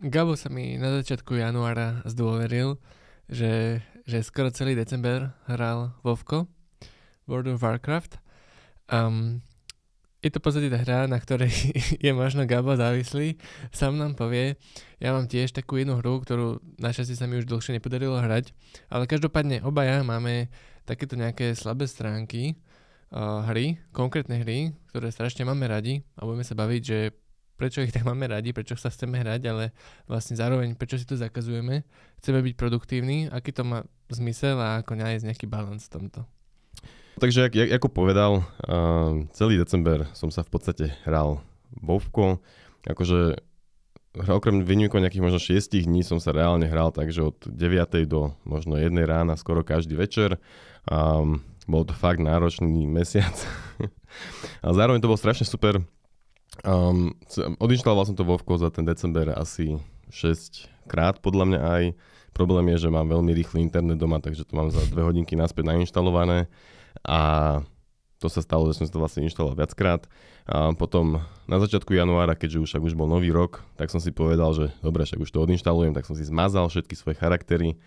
Gabo sa mi na začiatku januára zdôveril, že, že skoro celý december hral Vovko, World of Warcraft. Um, je to v podstate tá hra, na ktorej je možno Gabo závislý. Sam nám povie, ja mám tiež takú jednu hru, ktorú našťastie sa mi už dlhšie nepodarilo hrať, ale každopádne obaja máme takéto nejaké slabé stránky uh, hry, konkrétne hry, ktoré strašne máme radi a budeme sa baviť, že prečo ich tak máme radi, prečo sa chceme hrať, ale vlastne zároveň prečo si to zakazujeme, chceme byť produktívni, aký to má zmysel a ako nájsť nejaký balans v tomto. Takže, jak, ako povedal, uh, celý december som sa v podstate hral Vovko. Akože okrem výnimkov nejakých možno 6 dní som sa reálne hral, takže od 9. do možno 1 rána skoro každý večer. Um, bol to fakt náročný mesiac. Ale zároveň to bol strašne super. Um, odinštaloval som to Vovko za ten december asi 6 krát podľa mňa aj. Problém je, že mám veľmi rýchly internet doma, takže to mám za 2 hodinky naspäť nainštalované. A to sa stalo, že som si to vlastne inštaloval viackrát. A potom na začiatku januára, keďže už, však už bol nový rok, tak som si povedal, že dobre, však už to odinštalujem, tak som si zmazal všetky svoje charaktery.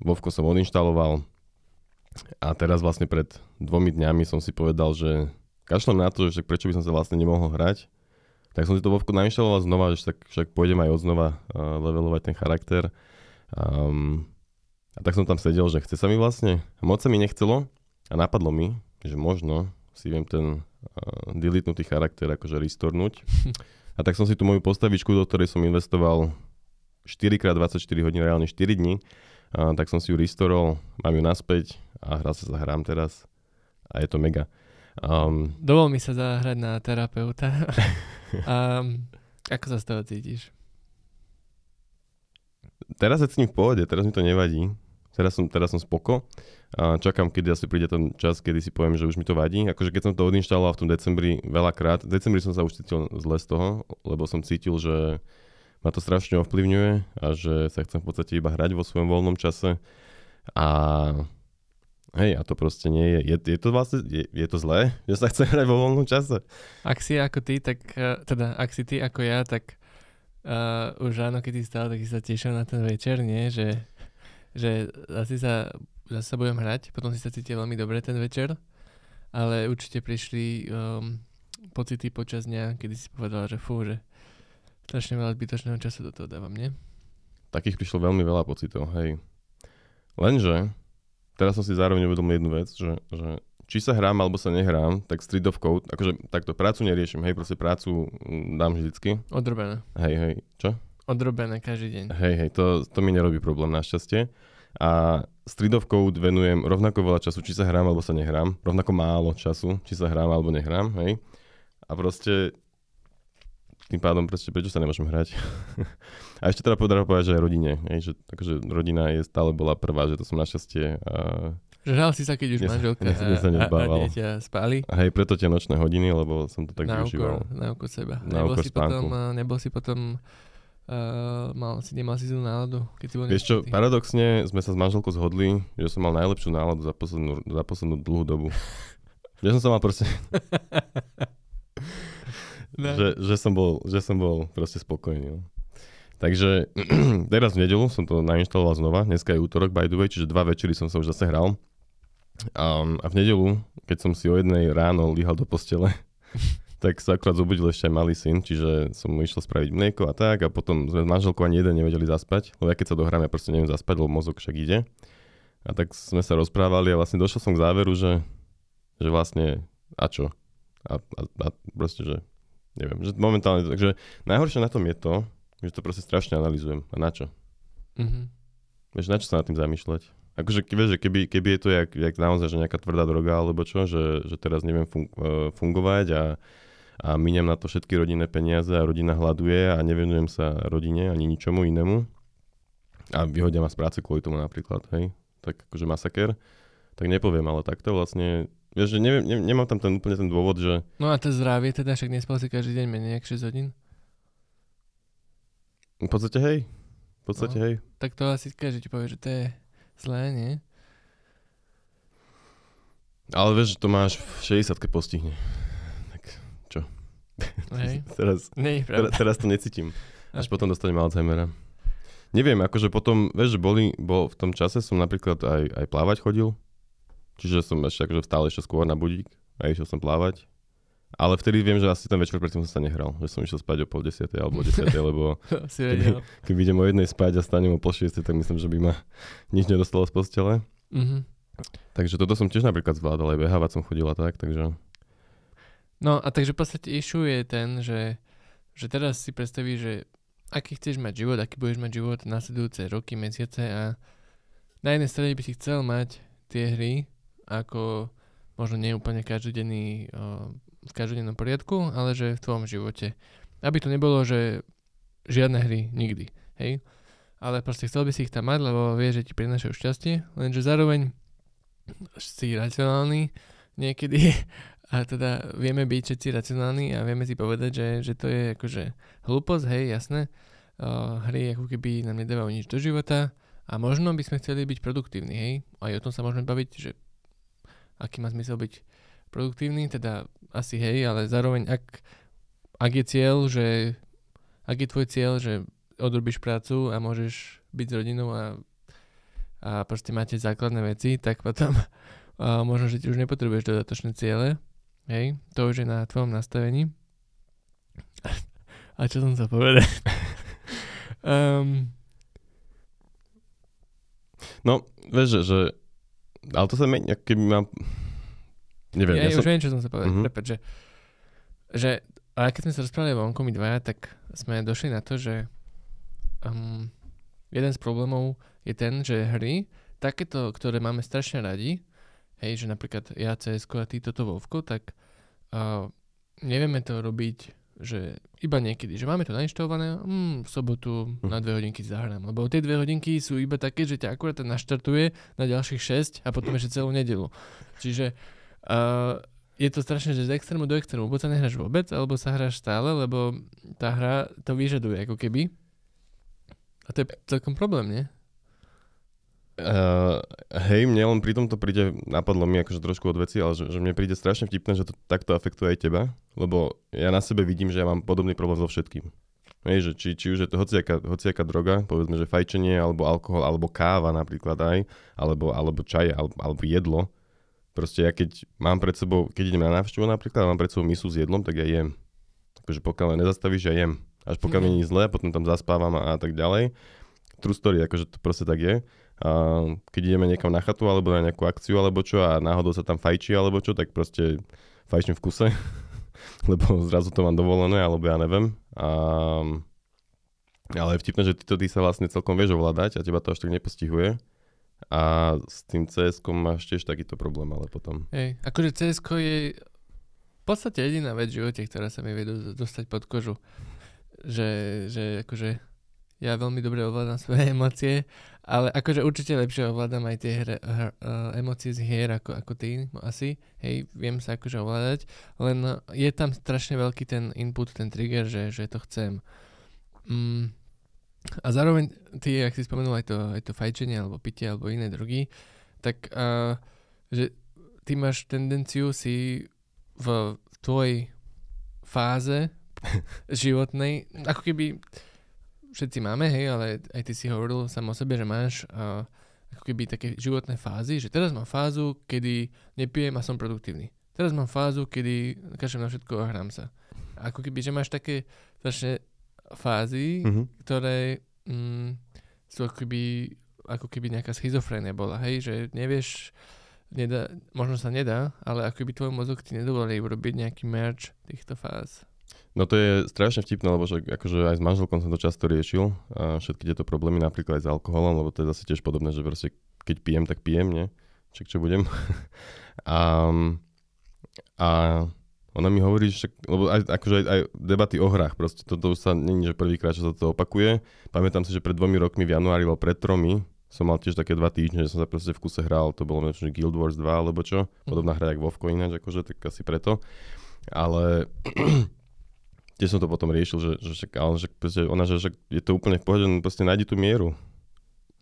Vovko som odinštaloval. A teraz vlastne pred dvomi dňami som si povedal, že kašlem na to, že prečo by som sa vlastne nemohol hrať. Tak som si to Vovko nainštaloval znova, že však, však pôjdem aj odznova uh, levelovať ten charakter. Um, a tak som tam sedel, že chce sa mi vlastne. A moc sa mi nechcelo, a napadlo mi, že možno si viem ten uh, deletnutý charakter akože restornúť. A tak som si tú moju postavičku, do ktorej som investoval 4x24 hodín, reálne 4 dní, uh, tak som si ju restorol, mám ju naspäť a hral sa zahrám teraz a je to mega. Um, Dovol mi sa zahrať na terapeuta. um, ako sa z toho cítiš? Teraz je s ním v pohode, teraz mi to nevadí. Teraz som, teraz som spoko a čakám, kedy asi príde ten čas, kedy si poviem, že už mi to vadí. Akože keď som to odinštaloval v tom decembri veľakrát, v decembri som sa už cítil zle z toho, lebo som cítil, že ma to strašne ovplyvňuje a že sa chcem v podstate iba hrať vo svojom voľnom čase. A hej, a to proste nie je. Je, je to vlastne, je, je to zlé, že sa chce hrať vo voľnom čase? Ak si ako ty, tak, e, teda ak si ty ako ja, tak uh, už ráno, keď si stal, tak si sa tešil na ten večer, nie? Že, že asi sa zase budem hrať, potom si sa cítil veľmi dobre ten večer, ale určite prišli um, pocity počas dňa, kedy si povedal, že fú, že strašne veľa zbytočného času do toho dávam, nie? Takých prišlo veľmi veľa pocitov, hej. Lenže, teraz som si zároveň uvedomil jednu vec, že, že či sa hrám alebo sa nehrám, tak Street of Code, akože takto prácu neriešim, hej, proste prácu mm, dám vždycky. Odrobené. Hej, hej, čo? Odrobené každý deň. Hej, hej, to, to mi nerobí problém našťastie. A Street of Code venujem rovnako veľa času, či sa hrám alebo sa nehrám. Rovnako málo času, či sa hrám alebo nehrám, hej. A proste tým pádom proste prečo sa nemôžem hrať. a ešte teda povedal povedať, že aj rodine, hej, že takže rodina je stále bola prvá, že to som našťastie uh, že hral si sa, keď už manželka a, a, a dieťa spali. A hej, preto tie nočné hodiny, lebo som to tak na využíval. Na oko seba. Na nebol, si potom, nebol si potom Uh, mal si, nemal si zlú náladu, keď si bol Vieš čo, paradoxne sme sa s manželkou zhodli, že som mal najlepšiu náladu za poslednú, za poslednú dlhú dobu. že som sa mal proste... no. že, že, som bol, že som bol proste spokojný. No. Takže teraz v nedelu som to nainštaloval znova, dneska je útorok by the way, čiže dva večery som sa už zase hral. Um, a v nedelu, keď som si o jednej ráno líhal do postele, tak sa akurát zobudil ešte aj malý syn, čiže som mu išiel spraviť mlieko a tak a potom sme s manželkou ani jeden nevedeli zaspať, lebo ja keď sa dohrám, ja proste neviem zaspať, lebo mozog však ide. A tak sme sa rozprávali a vlastne došiel som k záveru, že, že vlastne a čo? A, a, a proste, že neviem, že momentálne, takže najhoršie na tom je to, že to proste strašne analizujem. A na čo? Mm-hmm. Vieš, na čo sa nad tým zamýšľať? Akože vieš, že keby, keby je to jak, jak naozaj že nejaká tvrdá droga alebo čo, že, že teraz neviem fun- e, fungovať a, a miniam na to všetky rodinné peniaze a rodina hľaduje a nevenujem sa rodine ani ničomu inému a vyhodia ma z práce kvôli tomu napríklad, hej, tak akože masaker, tak nepoviem, ale takto vlastne, vieš, že neviem, ne, nemám tam ten úplne ten dôvod, že... No a to zdravie teda, však nespal si každý deň menej ako 6 hodín? V podstate hej, v podstate no, hej. Tak to asi každý ti povie, že to je zlé, nie? Ale vieš, že to máš v 60 postihne. Hej. teraz, Nie, teraz, teraz to necítim. Až potom dostanem Alzheimera. Neviem, akože potom, vieš, že boli, bol v tom čase som napríklad aj, aj plávať chodil. Čiže som ešte akože vstal ešte skôr na budík a išiel som plávať. Ale vtedy viem, že asi ten večer predtým som sa nehral. Že som išiel spať o pol desiatej alebo o desiatej, lebo vedel. keď idem o jednej spať a stanem o pol šiestej, tak myslím, že by ma nič nedostalo z postele. Mhm. Takže toto som tiež napríklad zvládal, aj behávať som chodila tak, takže... No a takže v podstate issue je ten, že, že teraz si predstavíš, že aký chceš mať život, aký budeš mať život nasledujúce roky, mesiace a na jednej strane by si chcel mať tie hry ako možno nie úplne každodenný v každodennom poriadku, ale že v tvojom živote. Aby to nebolo, že žiadne hry nikdy, hej? Ale proste chcel by si ich tam mať, lebo vieš, že ti prinášajú šťastie, lenže zároveň si racionálny niekedy a teda vieme byť všetci racionálni a vieme si povedať, že, že to je akože hlúposť, hej, jasné. Uh, hry ako keby nám nedávajú nič do života a možno by sme chceli byť produktívni, hej. Aj o tom sa môžeme baviť, že aký má zmysel byť produktívny, teda asi hej, ale zároveň ak, ak je cieľ, že ak je tvoj cieľ, že odrobíš prácu a môžeš byť s rodinou a, a proste máte základné veci, tak potom uh, možno, že ti už nepotrebuješ dodatočné ciele, hej, to už je na tvojom nastavení. A čo som sa povedať? um, No, vieš, že ale to sa mení, keby mám... Neviem, ja, ja, ja už som... viem, čo som sa povedať. Mhm. Mm-hmm. Prepač, že, že ale keď sme sa rozprávali vonku my dvaja, tak sme došli na to, že um, jeden z problémov je ten, že hry, takéto, ktoré máme strašne radi, hej, že napríklad ja CS a ty toto Vovko, tak uh, nevieme to robiť že iba niekedy, že máme to nainštalované, mm, v sobotu na dve hodinky zahrám, lebo tie dve hodinky sú iba také, že ťa akurát naštartuje na ďalších 6 a potom ešte celú nedelu. Čiže uh, je to strašne, že z extrému do extrému, buď sa nehráš vôbec, alebo sa hráš stále, lebo tá hra to vyžaduje ako keby. A to je celkom problém, nie? Uh, hej, mne len pri tomto príde, napadlo mi akože trošku od veci, ale že, že mne príde strašne vtipné, že to takto afektuje aj teba, lebo ja na sebe vidím, že ja mám podobný problém so všetkým. Hej, že či, či už je to hociaká, hociaká droga, povedzme, že fajčenie, alebo alkohol, alebo káva napríklad aj, alebo, alebo čaj, alebo, alebo jedlo. Proste ja keď mám pred sebou, keď idem na návštevu napríklad, mám pred sebou misu s jedlom, tak ja jem. Takže pokiaľ nezastavíš, ja jem. Až pokiaľ mi Mhm. nie je zle, potom tam zaspávam a, a tak ďalej. True story, akože to proste tak je. Keď ideme niekam na chatu alebo na nejakú akciu alebo čo a náhodou sa tam fajčí alebo čo, tak proste fajčím v kuse, lebo zrazu to mám dovolené alebo ja neviem. A, ale je vtipné, že ty to ty sa vlastne celkom vieš ovládať a teba to až tak nepostihuje. A s tým cs máš tiež takýto problém, ale potom. Hej, akože cs je v podstate jediná vec v živote, ktorá sa mi vie do- dostať pod kožu. Že, že akože ja veľmi dobre ovládam svoje emócie, ale akože určite lepšie ovládam aj tie hre, hr, uh, emócie z hier ako, ako ty asi. Hej, viem sa akože ovládať, len je tam strašne veľký ten input, ten trigger, že, že to chcem. Mm. A zároveň ty, ak si spomenul aj to, aj to fajčenie alebo pitie alebo iné drogy, tak uh, že ty máš tendenciu si v tvojej fáze životnej, ako keby všetci máme, hej, ale aj ty si hovoril sám o sebe, že máš uh, ako keby také životné fázy, že teraz mám fázu, kedy nepijem a som produktívny. Teraz mám fázu, kedy kašem na všetko a hrám sa. Ako keby, že máš také strašne fázy, Mhm. ktoré mm, sú ako keby, ako keby nejaká schizofrénia bola, hej, že nevieš, nedá, možno sa nedá, ale ako keby tvoj mozog ti nedovolí urobiť nejaký merge týchto fáz. No to je strašne vtipné, lebo že akože aj s manželkom som to často riešil, a všetky tieto problémy, napríklad aj s alkoholom, lebo to je zase tiež podobné, že proste keď pijem, tak pijem, nie? Čak čo budem. a, a ona mi hovorí, že, lebo aj, akože aj, aj debaty o hrách, proste toto už sa není, že prvýkrát, čo sa to opakuje. Pamätám si, že pred dvomi rokmi v januári, alebo pred tromi, som mal tiež také dva týždne, že som sa proste v kuse hral, to bolo že Guild Wars 2 alebo čo, podobná hra jak Vovko ináč, akože, tak asi preto. Ale tiež som to potom riešil, že, že, však, ale že proste ona, že, že je to úplne v pohode, len proste nájdi tú mieru.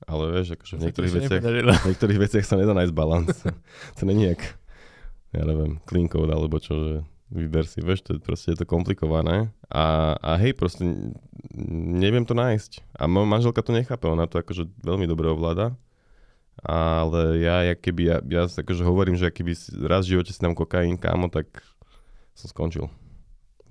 Ale vieš, akože v niektorých veciach, v niektorých veciach sa nedá nájsť balans. to není jak, ja neviem, clean code alebo čo, že vyber si, vieš, to je proste je to komplikované A, a hej, proste neviem to nájsť. A moja manželka to nechápe, ona to akože veľmi dobre ovláda. Ale ja, ja keby, ja, ja akože hovorím, že keby raz v živote si dám kokain, kámo, tak som skončil.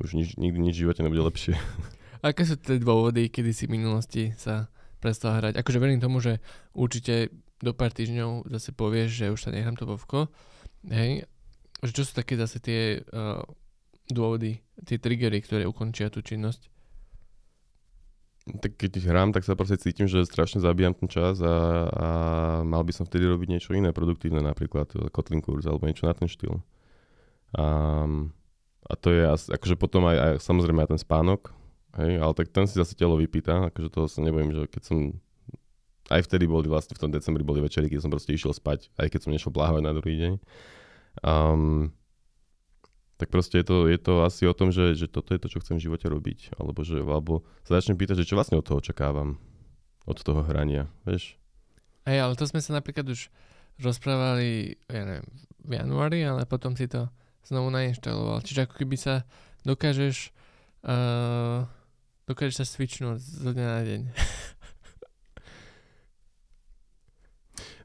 Už nič, nikdy nič v živote nebude lepšie. Aké sú tie dôvody, kedy si v minulosti sa prestal hrať? Akože verím tomu, že určite do pár týždňov zase povieš, že už sa nechám to vovko. Hej, že čo sú také zase tie uh, dôvody, tie triggery, ktoré ukončia tú činnosť? Tak keď hrám, tak sa proste cítim, že strašne zabíjam ten čas a, a mal by som vtedy robiť niečo iné, produktívne, napríklad Kotlin kurz alebo niečo na ten štýl. A, a to je akože potom aj, aj samozrejme aj ten spánok, hej, ale tak ten si zase telo vypýta, akože toho sa nebojím, že keď som aj vtedy boli vlastne v tom decembri boli večery, keď som proste išiel spať, aj keď som nešiel plávať na druhý deň. Um, tak proste je to, je to asi o tom, že, že toto je to, čo chcem v živote robiť. Alebo, že, alebo sa začnem pýtať, že čo vlastne od toho očakávam. Od toho hrania, vieš? Hej, ale to sme sa napríklad už rozprávali, ja neviem, v januári, ale potom si to znovu nainštaloval. Čiže ako keby sa dokážeš uh, dokážeš sa switchnúť zo dňa na deň.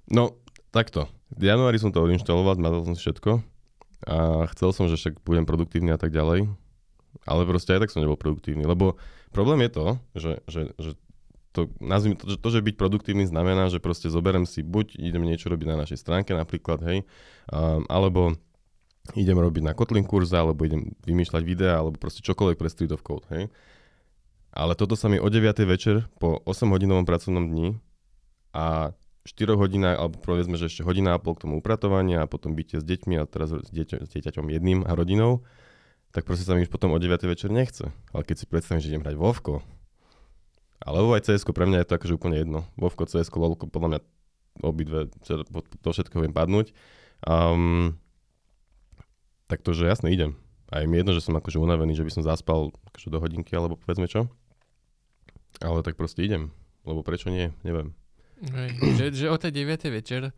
no, takto. V januári som to odinštaloval, mal som všetko a chcel som, že však budem produktívny a tak ďalej, ale proste aj tak som nebol produktívny, lebo problém je to, že, že, že to, nazvime to, že to, že byť produktívny znamená, že proste zoberem si, buď idem niečo robiť na našej stránke napríklad, hej, um, alebo idem robiť na Kotlin kurze, alebo idem vymýšľať videá, alebo proste čokoľvek pre Street of Code, hej. Ale toto sa mi o 9. večer po 8 hodinovom pracovnom dni a 4 hodinách, alebo povedzme, že ešte hodina a pol k tomu upratovania a potom byte s deťmi a teraz s, dieťa, s dieťaťom jedným a rodinou, tak proste sa mi už potom o 9. večer nechce. Ale keď si predstavím, že idem hrať Vovko, alebo aj cs pre mňa je to akože úplne jedno. Vovko, cs LOLko, podľa mňa obidve, do všetko viem padnúť. Um, tak to, že jasne idem. A je mi jedno, že som akože unavený, že by som zaspal akože do hodinky, alebo povedzme čo. Ale tak proste idem. Lebo prečo nie, neviem. Hej, že, že o tej 9. večer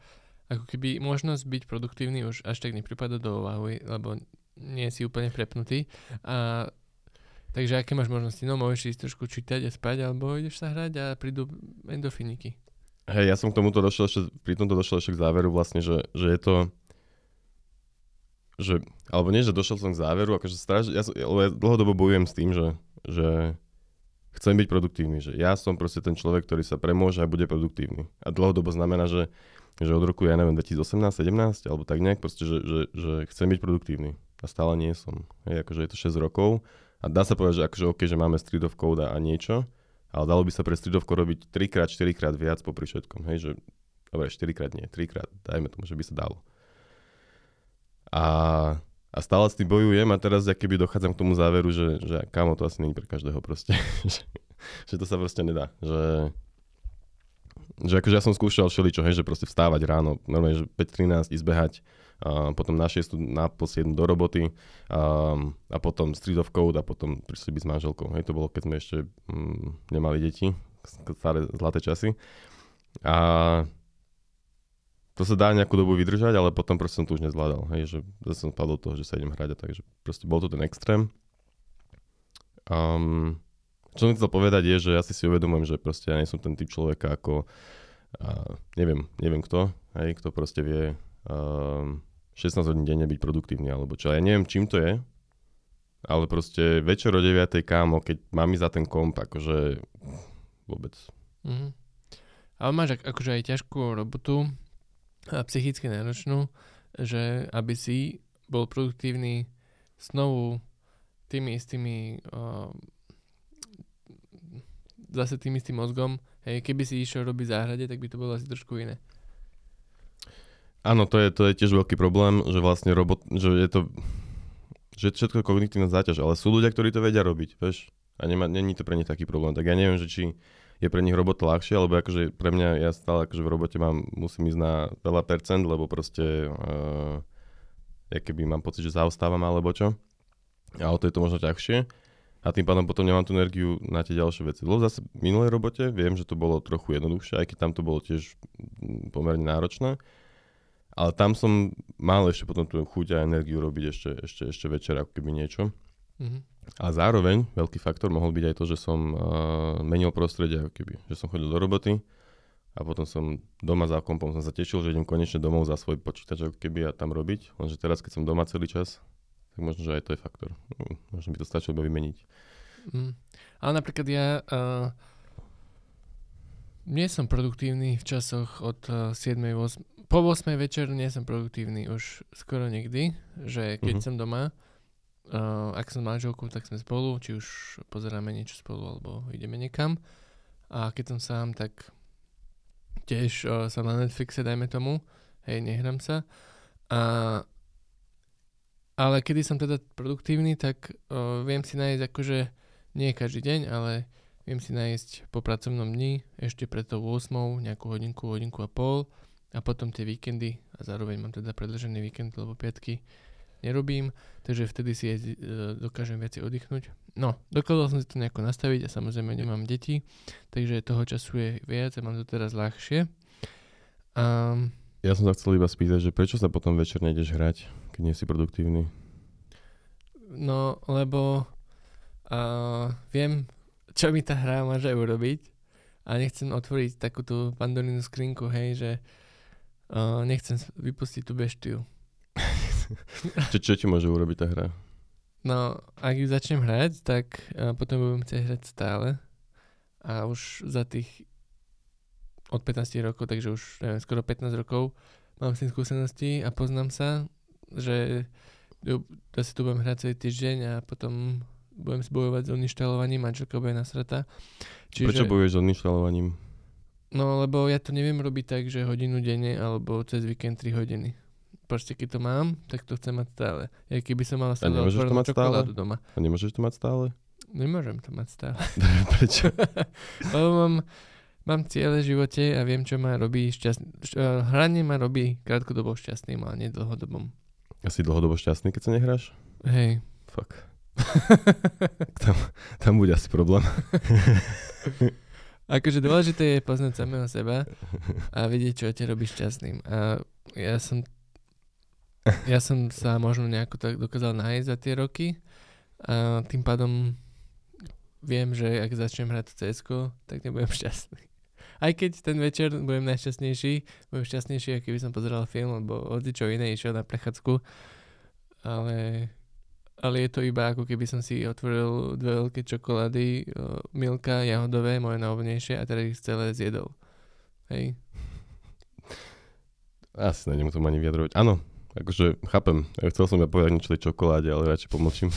ako keby možnosť byť produktívny už až tak nepripada do úvahy, lebo nie si úplne prepnutý. A, takže aké máš možnosti? No môžeš ísť trošku čítať a spať, alebo ideš sa hrať a prídu endofiniky. Hej, ja som k tomuto došiel ešte, pri tomto došiel ešte k záveru vlastne, že, že je to že, alebo nie, že došiel som k záveru, akože straž, ja, lebo ja dlhodobo bojujem s tým, že, že chcem byť produktívny, že ja som proste ten človek, ktorý sa premôže a bude produktívny. A dlhodobo znamená, že, že od roku, ja neviem, 2018, 17, alebo tak nejak, proste, že, že, že chcem byť produktívny. A stále nie som. Hej, akože je to 6 rokov a dá sa povedať, že akože OK, že máme Street of Code a niečo, ale dalo by sa pre Street of Code robiť 3 krát, 4 krát viac popri všetkom. Hej, že, dobre, 4 krát nie, 3 krát, dajme tomu, že by sa dalo. A a stále s tým bojujem a teraz ja keby dochádzam k tomu záveru, že, že kámo, to asi není pre každého proste. že, to sa proste nedá. Že, že akože ja som skúšal všeličo, hej, že proste vstávať ráno, normálne, že 5.13 ísť behať, a potom na 6, na po 7 do roboty a, a potom Street of Code a potom prišli byť s manželkou. Hej, to bolo, keď sme ešte mm, nemali deti, staré zlaté časy. A to sa dá nejakú dobu vydržať, ale potom proste som to už nezvládal. Hej, že zase som spadol do toho, že sa idem hrať a takže proste bol to ten extrém. Um, čo som chcel povedať je, že ja si si uvedomujem, že proste ja nie som ten typ človeka ako uh, neviem, neviem kto, hej, kto proste vie um, 16 hodín denne byť produktívny alebo čo. Ja neviem, čím to je, ale proste večer o 9. kámo, keď mám ísť za ten komp, akože vôbec. Mm-hmm. Ale máš akože aj ťažkú robotu, a psychicky náročnú, že aby si bol produktívny znovu tými istými uh, zase tým istým mozgom. Hej, keby si išiel robiť záhrade, tak by to bolo asi trošku iné. Áno, to je, to je tiež veľký problém, že vlastne robot, že je to že všetko kognitívna záťaž, ale sú ľudia, ktorí to vedia robiť, vieš? A nemá, není to pre nich taký problém. Tak ja neviem, že či je pre nich robota ľahšia, lebo akože pre mňa, ja stále akože v robote mám, musím ísť na veľa percent, lebo proste uh, ja keby mám pocit, že zaostávam alebo čo. A o to je to možno ťažšie. A tým pádom potom nemám tú energiu na tie ďalšie veci. Lebo zase v minulej robote viem, že to bolo trochu jednoduchšie, aj keď tam to bolo tiež mm, pomerne náročné. Ale tam som mal ešte potom tú chuť a energiu robiť ešte, ešte, ešte večer, ako keby niečo. Mhm. A zároveň veľký faktor mohol byť aj to, že som uh, menil prostredie, keby. Že som chodil do roboty a potom som doma za kompom som sa tešil, že idem konečne domov za svoj počítač ako keby a tam robiť. Lenže teraz, keď som doma celý čas, tak možno, že aj to je faktor. No, možno by to stačilo iba vymeniť. Mm. Ale napríklad ja uh, nie som produktívny v časoch od uh, 7. 8. Po 8. večer nie som produktívny už skoro nikdy, že keď Mhm. som doma, uh, ak som manželkou, tak sme spolu, či už pozeráme niečo spolu, alebo ideme niekam. A keď som sám, tak tiež uh, sa na Netflixe, dajme tomu, hej, nehrám sa. A, ale kedy som teda produktívny, tak uh, viem si nájsť akože nie každý deň, ale viem si nájsť po pracovnom dni ešte pred tou 8, nejakú hodinku, hodinku a pol a potom tie víkendy a zároveň mám teda predlžený víkend, lebo piatky nerobím, takže vtedy si jezdi, e, dokážem viacej oddychnúť. No, dokázal som si to nejako nastaviť a samozrejme nemám deti, takže toho času je viac a mám to teraz ľahšie. Um, Ja som sa chcel iba spýtať, že prečo sa potom večer nejdeš hrať, keď nie si produktívny? No, lebo uh, viem, čo mi tá hra môže urobiť a nechcem otvoriť takúto pandorínu skrinku, hej, že uh, nechcem vypustiť tú beštiu. Čo, čo ti môže urobiť tá hra? No, ak ju začnem hrať, tak uh, potom budem chcieť hrať stále a už za tých od 15 rokov, takže už neviem, skoro 15 rokov mám s tým skúsenosti a poznám sa, že ju- zase tu budem hrať celý týždeň a potom budem bojovať s odinštalovaním, manželka bude nasrata. Prečo bojuješ s odinštalovaním? No, lebo ja to neviem robiť tak, že hodinu denne alebo cez víkend 3 hodiny. Proste keď to mám, tak to chcem mať stále. Ja keby som mal stále otvorenú mať stále? čokoládu doma. A nemôžeš to mať stále? Nemôžem to mať stále. Prečo? lebo mám, mám ciele v živote a viem, čo ma robí šťastný. Hranie ma robí krátkodobo šťastným, ale nie dlhodobom. Asi dlhodobo šťastný, keď sa nehráš? Hej. Fuck. Tam, tam bude asi problém. akože dôležité je poznať samého seba a vedieť, čo ťa robí šťastným. A ja som ja som sa možno nejako tak dokázal nájsť za tie roky a tým pádom viem, že ak začnem hrať cs tak nebudem šťastný. Aj keď ten večer budem najšťastnejší, budem šťastnejší, ako keby som pozeral film, alebo čo iné išiel na prechádzku, ale, ale je to iba ako keby som si otvoril dve veľké čokolády, milka, jahodové, moje najobľúbenejšie a teraz ich celé zjedol. Hej. Asi to ani vyjadrovať. Áno, akože chápem. Ja chcel som ja povedať niečo tej čokoláde, ale radšej pomlčím.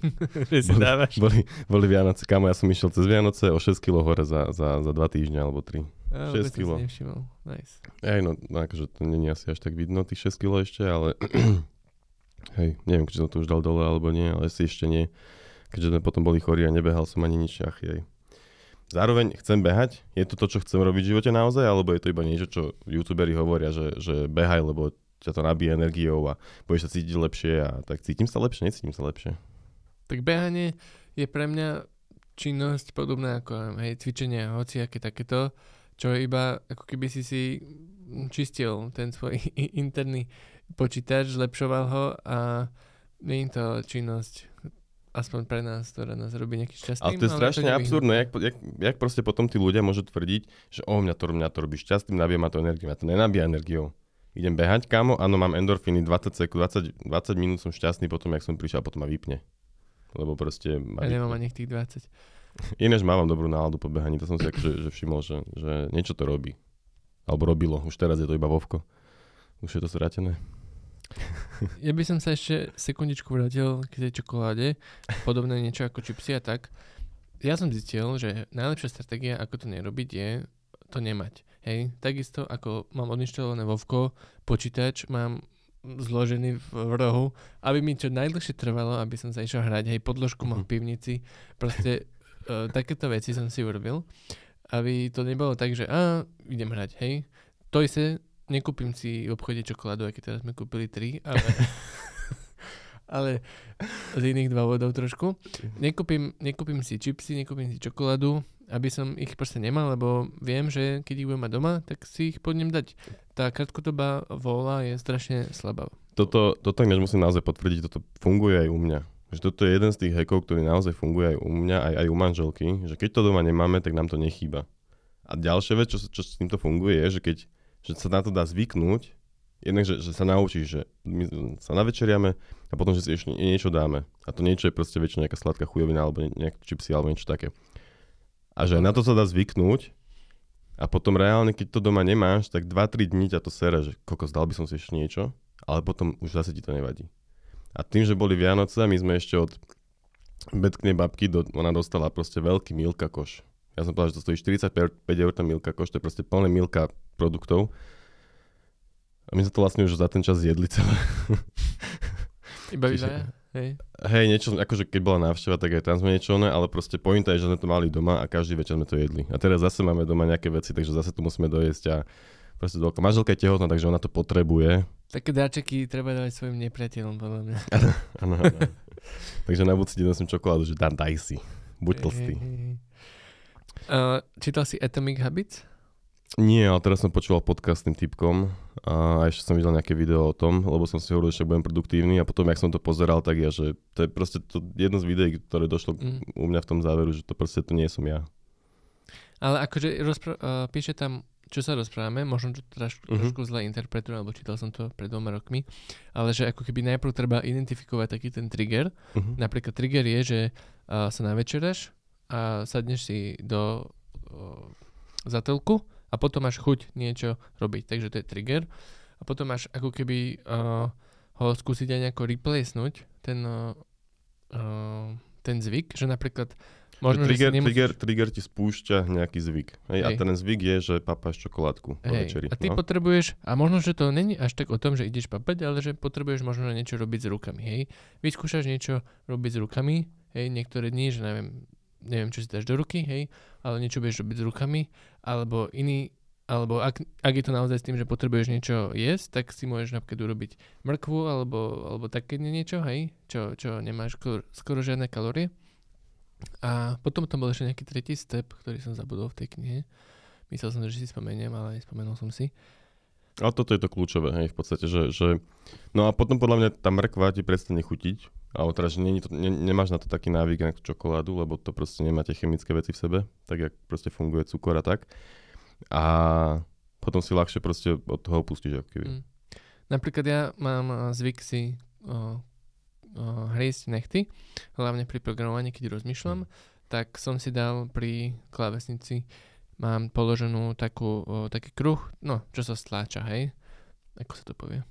že si Boli- dávaš. Boli, boli Vianoce, kamo, ja som išiel cez Vianoce o 6 kg hore za, za, za 2 týždne alebo 3. A, 6 vôbec som si kilo. nevšimol. Nice. Aj no, no akože to není asi až tak vidno, tých 6 kg ešte, ale hej, neviem, či som to už dal dole alebo nie, ale si ešte nie. Keďže sme potom boli chorí a nebehal som ani nič, ach jej. Zároveň chcem behať, je to to, čo chcem robiť v živote naozaj, alebo je to iba niečo, čo youtuberi hovoria, že, že behaj, lebo ťa to nabíje energiou a budeš sa cítiť lepšie a tak cítim sa lepšie, necítim sa lepšie. Tak behanie je pre mňa činnosť podobná ako hej, cvičenie, hociaké takéto, čo iba ako keby si si čistil ten svoj interný počítač, zlepšoval ho a nie je to činnosť aspoň pre nás, ktorá nás robí nejaký šťastným. Ale to je strašne nevyhnutné. absurdné, jak, jak, jak proste potom tí ľudia môžu tvrdiť, že o, mňa to, mňa to robí šťastným, nabíja ma to energiu. Mňa to nenabíja energiou. Idem behať, kámo, áno, mám endorfíny, 20, sekúnd, 20, 20 minút som šťastný potom, jak som prišiel, a potom ma vypne. Lebo proste ma Ja nemám ani tých 20. Ináč mávam dobrú náladu po behaní, to som si akože, že všimol, že, že niečo to robí. Alebo robilo, už teraz je to iba vovko. Už je to zratené. Ja by som sa ešte sekundičku vrátil k tej čokoláde, podobné niečo ako čipsy a tak. Ja som zistil, že najlepšia stratégia, ako to nerobiť, je to nemať. Hej, takisto ako mám odinštalované Vovko, počítač mám zložený v, rohu, aby mi čo najdlhšie trvalo, aby som sa išiel hrať, hej, podložku mám v pivnici, proste uh, takéto veci som si urobil, aby to nebolo tak, že a, idem hrať, hej. To isté, nekúpim si v obchode čokoládu, keď teraz sme kúpili tri, ale, ale z iných dôvodov trošku. Nekúpim, nekúpim si čipsy, nekúpim si čokoládu, aby som ich proste nemal, lebo viem, že keď ich budem mať doma, tak si ich podnem dať. Tá krátkodobá vôľa je strašne slabá. Toto, toto ináč musím naozaj potvrdiť, toto funguje aj u mňa. Že toto je jeden z tých hackov, ktorý naozaj funguje aj u mňa, aj, aj u manželky, že keď to doma nemáme, tak nám to nechýba. A ďalšia vec, čo, čo s týmto funguje, je, že keď že sa na to dá zvyknúť, jednak, že, že sa naučíš, že my sa navečeriame a potom, že si ešte niečo dáme. A to niečo je proste väčšinou nejaká sladká chujovina alebo nejaké čipsy alebo niečo také. A že na to sa dá zvyknúť a potom reálne, keď to doma nemáš, tak 2-3 dní ťa to sere, že kokos, dal by som si ešte niečo, ale potom už zase ti to nevadí. A tým, že boli Vianoce, my sme ešte od betknej babky, do, ona dostala proste veľký milka koš. Ja som povedal, že to stojí 45 eur tá milka koš, to je proste plné milka produktov. A my sme to vlastne už za ten čas zjedli celé. Iba Čiže, hej. Hej, niečo, akože keď bola návšteva, tak aj tam sme niečo ne, ale proste pointa je, že sme to mali doma a každý večer sme to jedli. A teraz zase máme doma nejaké veci, takže zase tu musíme dojesť a proste doľko. Manželka je tehotná, takže ona to potrebuje. Také dáčeky treba dávať svojim nepriateľom, podľa mňa. Áno. Takže na budúci deň nosím čokoládu, že dám daj si. Buď tlstý. Uh, čítal si Atomic Habits? Nie, ale teraz som počúval podcast s tým typkom a ešte som videl nejaké video o tom, lebo som si hovoril, že budem produktívny a potom, jak som to pozeral, tak ja, že to je proste to jedno z videí, ktoré došlo mm. u mňa v tom záveru, že to proste to nie som ja. Ale akože rozpr- uh, píše tam čo sa rozprávame, možno to troš, uh-huh. trošku zle interpretujem, alebo čítal som to pred dvoma rokmi, ale že ako keby najprv treba identifikovať taký ten trigger. Uh-huh. Napríklad trigger je, že uh, sa navečeraš a sadneš si do uh, zatelku a potom máš chuť niečo robiť, takže to je trigger. A potom máš ako keby uh, ho skúsiť aj nejako replacenúť, ten, uh, ten zvyk, že napríklad Možno, trigger, nemusíš... trigger, trigger ti spúšťa nejaký zvyk. Hej? Hej. A ten zvyk je, že papáš čokoládku po večeri. A ty no? potrebuješ, a možno, že to není až tak o tom, že ideš papať, ale že potrebuješ možno niečo robiť s rukami. Hej? Vyskúšaš niečo robiť s rukami, hej, niektoré dni, že neviem, neviem, čo si dáš do ruky, hej, ale niečo budeš robiť s rukami, alebo iný, alebo ak, ak je to naozaj s tým, že potrebuješ niečo jesť, tak si môžeš napríklad urobiť mrkvu, alebo, alebo také niečo, hej, čo, čo nemáš skoro, skoro žiadne kalórie. A potom tam bol ešte nejaký tretí step, ktorý som zabudol v tej knihe. Myslel som, že si spomeniem, ale nespomenul som si. A toto je to kľúčové, hej, v podstate, že, že... No a potom podľa mňa tá mrkva ti prestane chutiť, alebo teda, že nie, to, ne, nemáš na to taký návyk na čokoládu, lebo to proste nemáte chemické veci v sebe, tak jak proste funguje cukor a tak. A potom si ľahšie proste od toho pustíš, ako keby. Mm. Napríklad ja mám zvyk si o, uh, hriesť nechty, hlavne pri programovaní, keď rozmýšľam, mm. tak som si dal pri klávesnici, mám položenú takú, uh, taký kruh, no, čo sa stláča, hej? Ako sa to povie?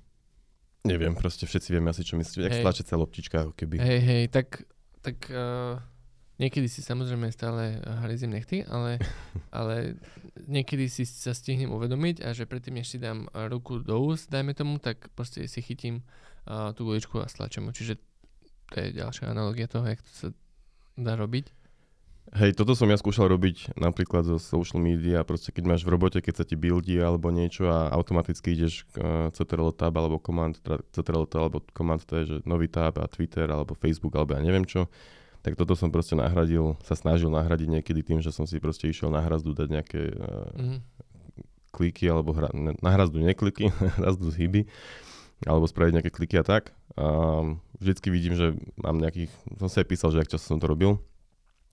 Neviem, proste všetci vieme asi, čo myslíte. Jak stláčacia loptička, ako keby. Hej, hej, tak, tak uh, niekedy si samozrejme stále hryzím nechty, ale, ale niekedy si sa stihnem uvedomiť a že predtým, než si dám ruku do úst, dajme tomu, tak proste si chytím uh, tú guličku a stlačím Čiže to je ďalšia analogia toho, jak to sa dá robiť. Hej, toto som ja skúšal robiť napríklad zo social media, proste keď máš v robote, keď sa ti buildí alebo niečo a automaticky ideš uh, CTRL tab alebo command, teda CTRL tab alebo command, to je že nový tab a Twitter alebo Facebook alebo ja neviem čo, tak toto som proste nahradil, sa snažil nahradiť niekedy tým, že som si proste išiel na hrazdu dať nejaké uh, mm-hmm. kliky alebo hra, ne, na hrazdu nekliky, na hrazdu hyby alebo spraviť nejaké kliky a tak. A vždycky vidím, že mám nejakých, som si aj písal, že ak často som to robil,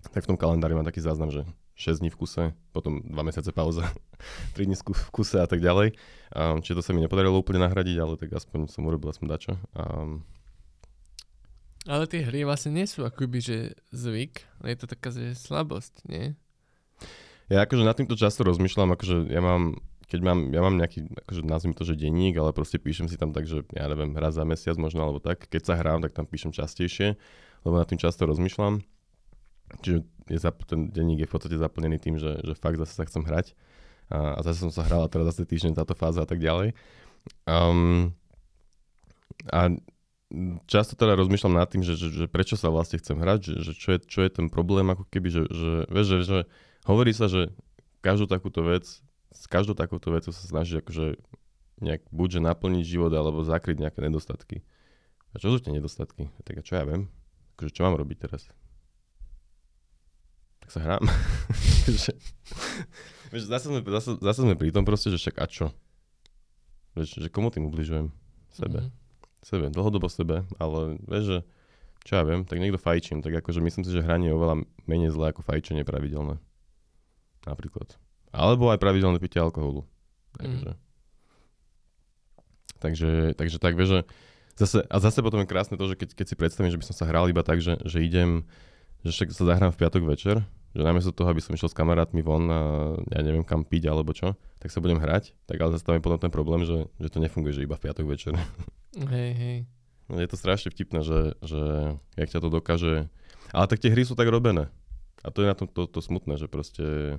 tak v tom kalendári mám taký záznam, že 6 dní v kuse, potom 2 mesiace pauza, 3 dní v kuse a tak ďalej. Um, čiže to sa mi nepodarilo úplne nahradiť, ale tak aspoň som urobil aspoň dačo. Um, ale tie hry vlastne nie sú akoby, že zvyk, ale je to taká, že slabosť, nie? Ja akože nad týmto často rozmýšľam, akože ja mám keď mám, ja mám nejaký, akože nazvime to, že denník, ale proste píšem si tam tak, že ja neviem, raz za mesiac možno, alebo tak. Keď sa hrám, tak tam píšem častejšie, lebo nad tým často rozmýšľam. Čiže je zap- ten denník je v podstate zaplnený tým, že, že fakt zase sa chcem hrať. A, a zase som sa hral a teraz zase týždeň táto fáza a tak ďalej. Um, a často teda rozmýšľam nad tým, že, že, že prečo sa vlastne chcem hrať, že, že čo, je, čo je ten problém, ako keby, že, že, vieš, že, že hovorí sa, že každú takúto vec s každou takouto vecou sa snažíš akože nejak buďže naplniť život alebo zakryť nejaké nedostatky. A čo sú tie nedostatky? Tak a čo ja viem? Akože čo mám robiť teraz? Tak sa hrám. Zase, sme, zase, zase sme pri tom proste, že však a čo? Vieš, že komu tým ubližujem? Sebe. Mm-hmm. Sebe, dlhodobo sebe, ale vieš, že čo ja viem, tak niekto fajčím, tak akože myslím si, že hranie je oveľa menej zlé ako fajčenie pravidelné. Napríklad. Alebo aj pravidelné pitie alkoholu. Takže, mm. takže, takže tak, vieš, že zase, a zase potom je krásne to, že keď, keď si predstavím, že by som sa hral iba tak, že, že idem, že však sa zahrám v piatok večer, že namiesto toho, aby som išiel s kamarátmi von a ja neviem kam piť alebo čo, tak sa budem hrať, tak ale zase tam je potom ten problém, že, že to nefunguje, že iba v piatok večer. Hej, hej. Je to strašne vtipné, že, že jak ťa to dokáže... Ale tak tie hry sú tak robené. A to je na tom to, to smutné, že proste...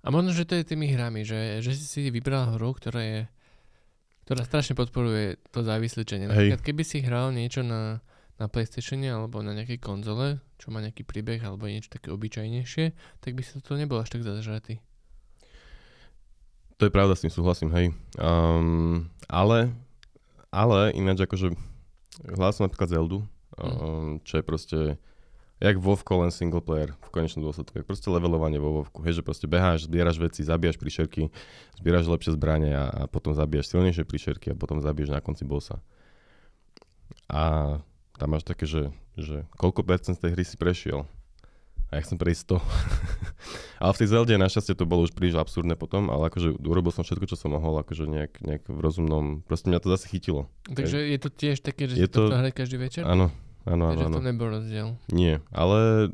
A možno, že to je tými hrami, že, že si si vybral hru, ktorá je ktorá strašne podporuje to závisličenie. Napríklad, keby si hral niečo na, na PlayStation alebo na nejakej konzole, čo má nejaký príbeh alebo niečo také obyčajnejšie, tak by si to nebol až tak zažratý. To je pravda, s tým súhlasím, hej. Um, ale, ale ináč akože hľadal som napríklad Zeldu, um, čo je proste jak Vovko, len single player v konečnom dôsledku. Je proste levelovanie vo Vovku. Hej, že proste beháš, zbieraš veci, zabíjaš príšerky, zbieraš lepšie zbranie a, a potom zabíjaš silnejšie príšerky a potom zabíjaš na konci bossa. A tam máš také, že, že koľko percent z tej hry si prešiel. A ja chcem prejsť to. ale v tej Zelde našťastie to bolo už príliš absurdné potom, ale akože urobil som všetko, čo som mohol, akože nejak, nejak v rozumnom, proste mňa to zase chytilo. Takže je to tiež také, že je si to, to hrať každý večer? Áno, áno, áno. Takže to nebol rozdiel. Nie, ale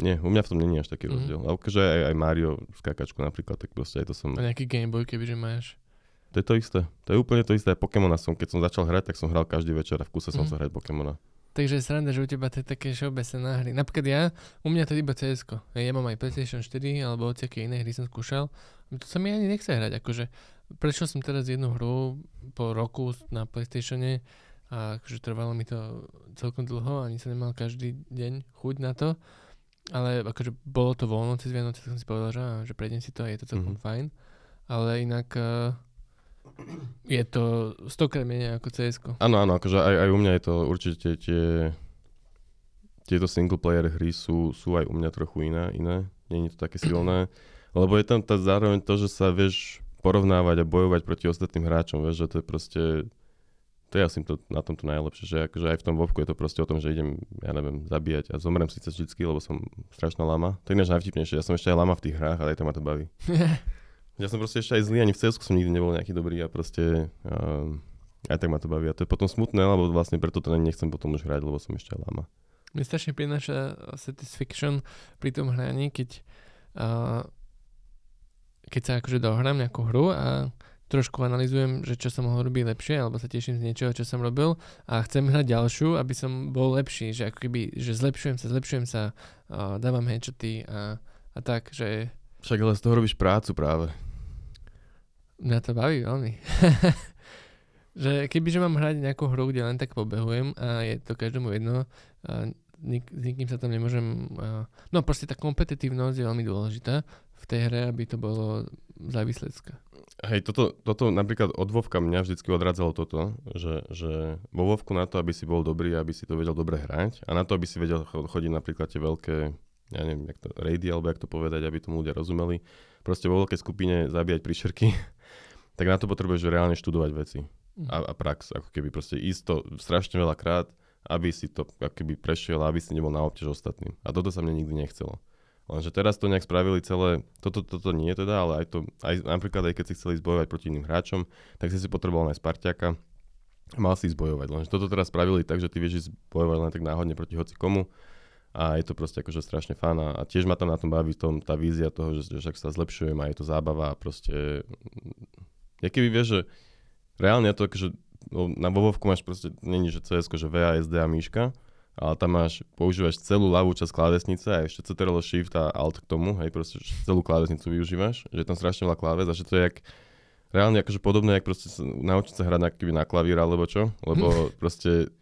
nie, u mňa v tom je až taký mm-hmm. rozdiel. Ale akože aj, aj Mario skákačku napríklad, tak proste aj to som... A nejaký Gameboy, kebyže máš. To je to isté. To je úplne to isté. Pokémona som, keď som začal hrať, tak som hral každý večer a v kuse som mm-hmm. sa hrať Pokémona. Takže sranda, že u teba to je také všeobecné hry. Napríklad ja, u mňa to je iba cs Ja mám aj PlayStation 4 alebo aké iné hry som skúšal. To sa mi ani nechce hrať. Akože prešiel som teraz jednu hru po roku na PlayStatione a akože trvalo mi to celkom dlho, ani som nemal každý deň chuť na to. Ale akože bolo to voľno cez Vianoce, tak som si povedal, že, že prejdem si to a je to celkom mm-hmm. fajn. Ale inak uh, je to stokrát menej ako cs Áno, áno, akože aj, aj u mňa je to určite tie, tieto single player hry sú, sú aj u mňa trochu iné, iné. Je to také silné. Lebo je tam tá zároveň to, že sa vieš porovnávať a bojovať proti ostatným hráčom, vieš, že to je proste, to je asi to, na tom to najlepšie, že akože aj v tom Vovku je to proste o tom, že idem, ja neviem, zabíjať a zomrem síce vždycky, lebo som strašná lama. To je ináč najvtipnejšie, ja som ešte aj lama v tých hrách, ale aj to ma to baví. Ja som proste ešte aj zlý, ani v cs som nikdy nebol nejaký dobrý a proste uh, aj tak ma to baví. A to je potom smutné, lebo vlastne preto to nechcem potom už hrať, lebo som ešte lama. Mne strašne prináša satisfaction pri tom hraní, keď, uh, keď sa akože dohrám nejakú hru a trošku analizujem, že čo som mohol robiť lepšie, alebo sa teším z niečoho, čo som robil a chcem hrať ďalšiu, aby som bol lepší, že ako keby, že zlepšujem sa, zlepšujem sa, uh, dávam headshoty a, a tak, že... Však ale z toho robíš prácu práve. Mňa to baví veľmi. že kebyže mám hrať nejakú hru, kde len tak pobehujem a je to každému jedno, a nik, s nikým sa tam nemôžem... A, no proste tá kompetitívnosť je veľmi dôležitá v tej hre, aby to bolo závislecká. Hej, toto, toto napríklad od Vovka mňa vždycky odradzalo toto, že, že vo Vovku na to, aby si bol dobrý, aby si to vedel dobre hrať a na to, aby si vedel chodiť napríklad tie veľké, ja neviem, jak to, raidy, alebo jak to povedať, aby tomu ľudia rozumeli, proste vo veľkej skupine zabíjať príšerky tak na to potrebuješ reálne študovať veci mhm. a, a prax, ako keby proste ísť to strašne veľa krát, aby si to ako keby prešiel, aby si nebol na obťaž ostatným. A toto sa mne nikdy nechcelo. Lenže teraz to nejak spravili celé, toto, toto nie teda, ale aj to, aj napríklad aj keď si chceli zbojovať proti iným hráčom, tak si si potreboval aj Spartiaka, mal si zbojovať. Lenže toto teraz spravili tak, že ty vieš bojovať len tak náhodne proti hoci komu a je to proste akože strašne fán a, tiež ma tam na tom baví tom, tá vízia toho, že, že, že sa zlepšujem a je to zábava a proste ja keby vieš, že reálne to akože no, na Vovovku máš proste, není, že CS, že VASD a myška, ale tam máš, používaš celú ľavú časť klávesnice a ešte Ctrl Shift a Alt k tomu, hej, proste celú klávesnicu využívaš, že je tam strašne veľa kláves a že to je jak, reálne akože podobné, jak proste naučiť sa hrať na, keby na klavír alebo čo, lebo proste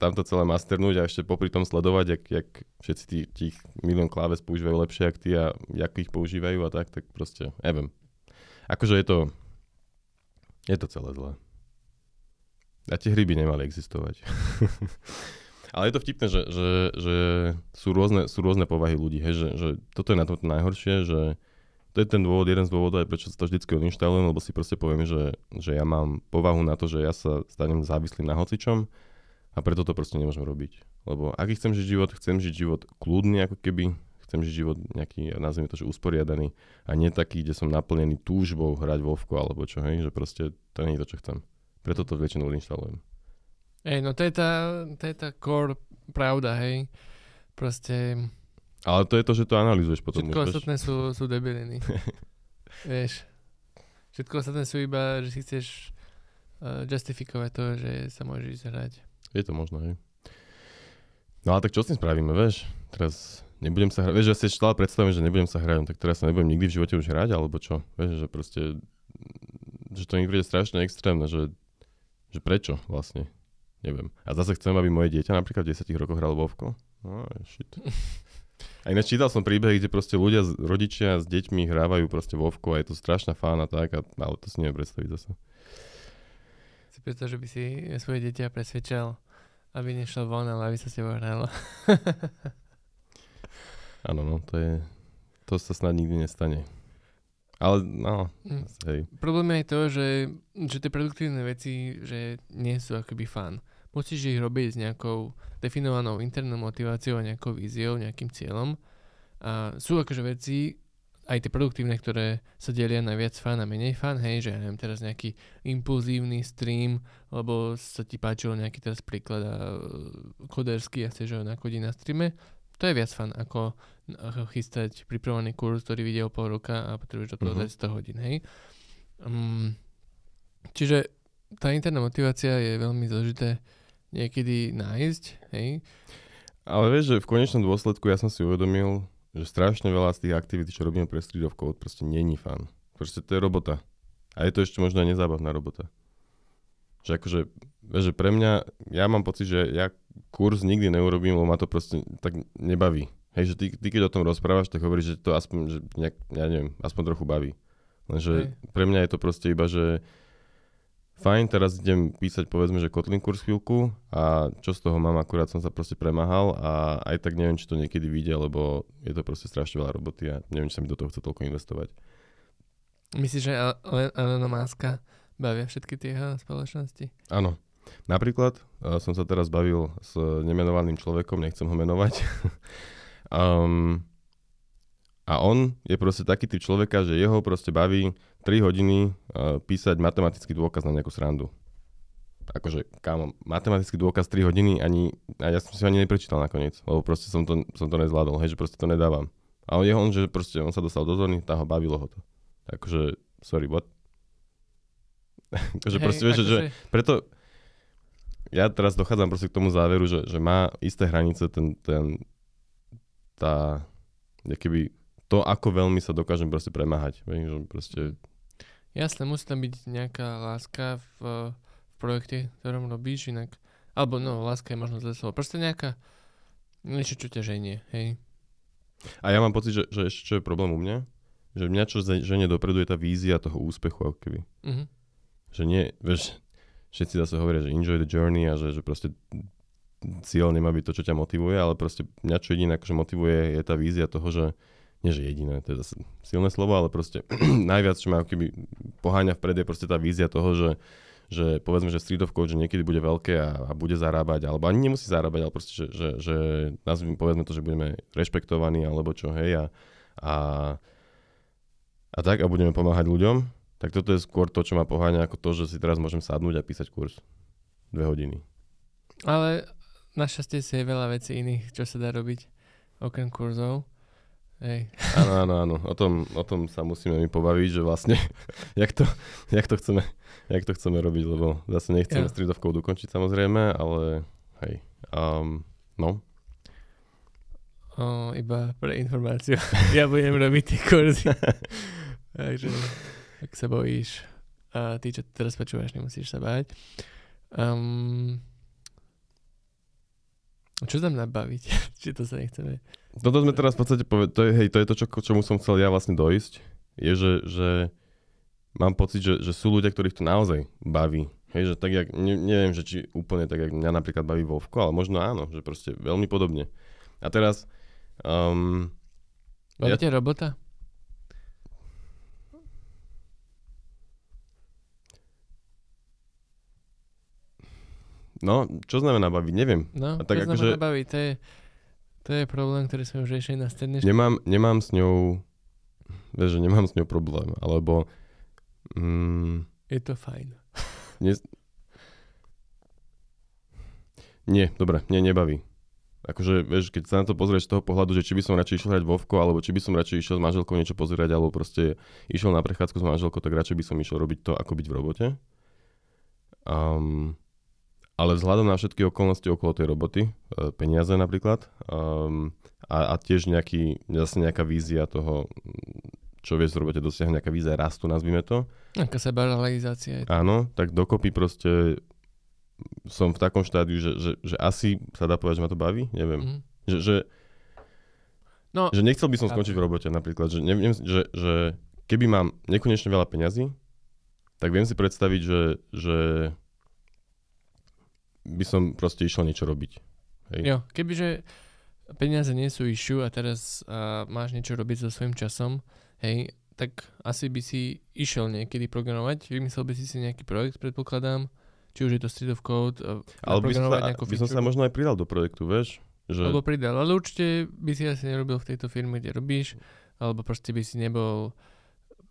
tam to celé masternúť a ešte popri tom sledovať, jak, jak všetci tí, tých milión kláves používajú lepšie, jak ty a jak ich používajú a tak, tak proste, neviem. Akože je to, je to celé zlé. A tie hry by nemali existovať. Ale je to vtipné, že, že, že sú, rôzne, sú rôzne povahy ľudí. Hej, že, že toto je na tom najhoršie, že to je ten dôvod, jeden z dôvodov, aj prečo sa to vždycky odinštalujem, lebo si proste poviem, že, že ja mám povahu na to, že ja sa stanem závislým na hocičom A preto to proste nemôžem robiť. Lebo aký chcem žiť život, chcem žiť život kľudný ako keby, chcem žiť život nejaký, nazvime to, že usporiadaný a nie taký, kde som naplnený túžbou hrať Vovko alebo čo, hej, že proste to nie je to, čo chcem. Preto to väčšinou inštalujem. Ej, no to je tá, to je tá core pravda, hej. Proste Ale to je to, že to analýzuješ potom. všetko už, ostatné sú, sú debiliny. Vieš. Všetko ostatné sú iba, že si chceš uh, justifikovať to, že sa môžeš ísť hrať. Je to možno, hej. No a tak čo s tým spravíme, vieš? Teraz nebudem sa hrať, vieš, že si stále predstavím, že nebudem sa hrať, no tak teraz sa nebudem nikdy v živote už hrať, alebo čo? Vieš, že proste, že to mi príde strašne extrémne, že, že prečo vlastne? Neviem. A zase chcem, aby moje dieťa napríklad v 10 rokoch hralo Vovko? No, shit. A ináč čítal som príbehy, kde proste ľudia, rodičia s deťmi hrávajú proste Vovko a je to strašná fána tak, a, ale to si neviem predstaviť zase. Si predstav, že by si svoje dieťa presvedčal, aby nešlo von, ale aby sa s tebou hralo. Áno, no, to je, to sa snad nikdy nestane. Ale, no, Mm. hej. Problém je to, že, že tie produktívne veci, že nie sú akoby fan. Musíš ich robiť s nejakou definovanou internou motiváciou a nejakou víziou, nejakým cieľom. A sú akože veci, aj tie produktívne, ktoré sa delia na viac fan a menej fan, hej, že ja neviem, teraz nejaký impulzívny stream, lebo sa ti páčil nejaký teraz príklad a e, koderský a chceš ho nakodiť na streame, to je viac fan, ako, chystať pripravený kurz, ktorý vidie o pol roka a potrebuješ do toho Mhm. dať 100 hodín, hej. Um, čiže tá interná motivácia je veľmi zložité niekedy nájsť, hej. Ale vieš, že v konečnom dôsledku ja som si uvedomil, že strašne veľa z tých aktivít, čo robíme pre strídovkov, proste není fan. Proste to je robota. A je to ešte možno aj nezábavná robota. Že akože, že pre mňa, ja mám pocit, že ja kurz nikdy neurobím, lebo ma to proste tak nebaví. Hej, že ty, ty keď o tom rozprávaš, tak hovoríš, že to aspoň, že nejak, ja neviem, aspoň trochu baví. Lenže Hej. pre mňa je to proste iba, že fajn, teraz idem písať povedzme, že Kotlin kurz chvíľku a čo z toho mám, akurát som sa proste premáhal a aj tak neviem, či to niekedy vyjde, lebo je to proste strašne veľa roboty a neviem, či sa mi do toho chce toľko investovať. Myslíš, že Elona Muska bavia všetky tie spoločnosti? Áno. Napríklad uh, som sa teraz bavil s nemenovaným človekom, nechcem ho menovať. um, a on je proste taký typ človeka, že jeho proste baví 3 hodiny uh, písať matematický dôkaz na nejakú srandu. Akože, kámo, matematický dôkaz 3 hodiny ani, a ja som si ho ani neprečítal nakoniec, lebo proste som to, som to nezvládol, hej, že proste to nedávam. A on je on, že proste on sa dostal do zóny, tá ho bavilo ho to. Akože, sorry, what? akože proste, vieš, že, že preto ja teraz dochádzam proste k tomu záveru, že, že má isté hranice ten, ten tá, keby to, ako veľmi sa dokážem proste premáhať. Vieš, že proste, Jasné, musí tam byť nejaká láska v, v projekte, ktorom robíš, inak, alebo no, láska je možno zle slovo, proste nejaká, niečo, čo ťa ženie, hej. a ja mám pocit, že, že ešte čo je problém u mňa, že mňa čo ženie dopredu je tá vízia toho úspechu, ako keby. Mhm. Že nie, vieš, všetci zase hovoria, že enjoy the journey a že, že proste cieľ nemá byť to, čo ťa motivuje, ale proste mňa čo jediné akože motivuje je tá vízia toho, že nie že jediné, to je zase silné slovo, ale proste najviac, čo ma keby poháňa vpred je proste tá vízia toho, že, že povedzme, že Street of Code, že niekedy bude veľké a, a bude zarábať, alebo ani nemusí zarábať, ale proste, že, že, že nazvime, povedzme to, že budeme rešpektovaní, alebo čo, hej, a, a, a tak a budeme pomáhať ľuďom, tak toto je skôr to, čo ma poháňa ako to, že si teraz môžem sadnúť a písať kurz. Dve hodiny. Ale našťastie si je veľa vecí iných, čo sa dá robiť, okrem kurzov. Hej. Áno, áno, áno. O tom, o tom sa musíme mi pobaviť, že vlastne, jak to, jak to, chceme, jak to chceme robiť, lebo zase nechceme Ja. Code ukončiť samozrejme, ale hej. Um, no, O, iba pre informáciu. ja budem robiť tie kurzy. Takže, ak sa bojíš, a ty, čo teraz počúvaš, nemusíš sa báť. Um, čo tam nabaviť? Či to sa nechceme? toto sme teraz v podstate povedali, to je, hej, to je to, čo, čomu som chcel ja vlastne dojsť, je, že, že mám pocit, že, že sú ľudia, ktorých to naozaj baví. Hej, že tak jak, ne, neviem, že či úplne tak, jak mňa napríklad baví Vovko, ale možno áno, že proste veľmi podobne. A teraz, um, Baví ťa robota? No, čo znamená baviť, neviem. No, A tak to akože- znamená baviť, to je, to je problém, ktorý sme už riešili na strednej škole. Nemám, nemám s ňou, vieš, že nemám s ňou problém, alebo mm, Je to fajn. nie, dobre, mne nebaví. Akože, vieš, keď sa na to pozrieš z toho pohľadu, že či by som radšej išiel hrať Vovko, alebo či by som radšej išiel s manželkou niečo pozerať, alebo proste išiel na prechádzku s manželkou, tak radšej by som išiel robiť to, ako byť v robote. Um, ale vzhľadom na všetky okolnosti okolo tej roboty, e, peniaze napríklad, um, a, a tiež nejaký, zase nejaká vízia toho, čo vieš v robote dosiahnuť, nejaká vízia rastu, nazvime to, Aká sebarealizácia áno, tak dokopy proste som v takom štádiu, že, že, že asi sa dá povedať, že ma to baví, neviem. Mhm. Že, že, No, že nechcel by som skončiť v robote napríklad, že, neviem, že, že keby mám nekonečne veľa peňazí, tak viem si predstaviť, že, že by som proste išiel niečo robiť. Hej. jo, kebyže peniaze nie sú issue a teraz uh, máš niečo robiť so svojím časom, hej, tak asi by si išiel niekedy programovať, vymyslel by si si nejaký projekt, predpokladám, či už je to Street of Code, Ale by som, sa, by som sa možno aj pridal do projektu, vieš? Že, Alebo pridal, ale určite by si asi nerobil v tejto firme, kde robíš, alebo proste by si nebol,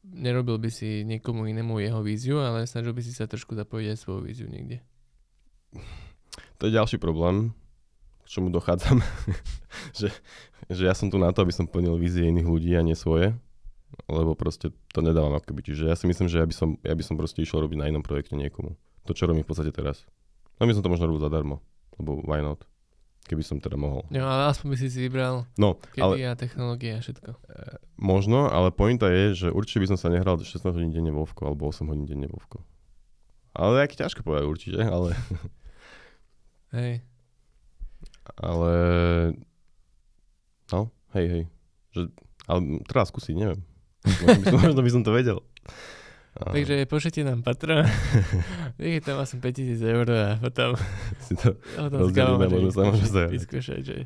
nerobil by si niekomu inému jeho víziu, ale snažil by si sa trošku zapojiť aj svoju víziu niekde. To je ďalší problém, k čomu dochádzam, že, že ja som tu na to, aby som plnil vízie iných ľudí a nie svoje, lebo proste to nedávam akoby. Čiže ja si myslím, že ja by som, ja by som proste išiel robiť na inom projekte niekomu. To, čo robím v podstate teraz. No by som to možno robil zadarmo, lebo why not? Keby som teda mohol. Jo, ale aspoň by si si vybral No, ale kedy a technológie a všetko. e, možno, ale pointa je, že určite by som sa nehral 16 hodín denne Vovko alebo 8 hodín denne Vovko. Ale aký ťažko povedať určite, ale, Hej. ale no, hej, hej. Že, ale treba skúsiť, neviem. Možno by som, možno by som to vedel. A Takže pošlite nám Patreon. Nech tam asi 5000 eur a potom, si to, potom rozdelíme, možno sa môže zahrať. vyskúšať, že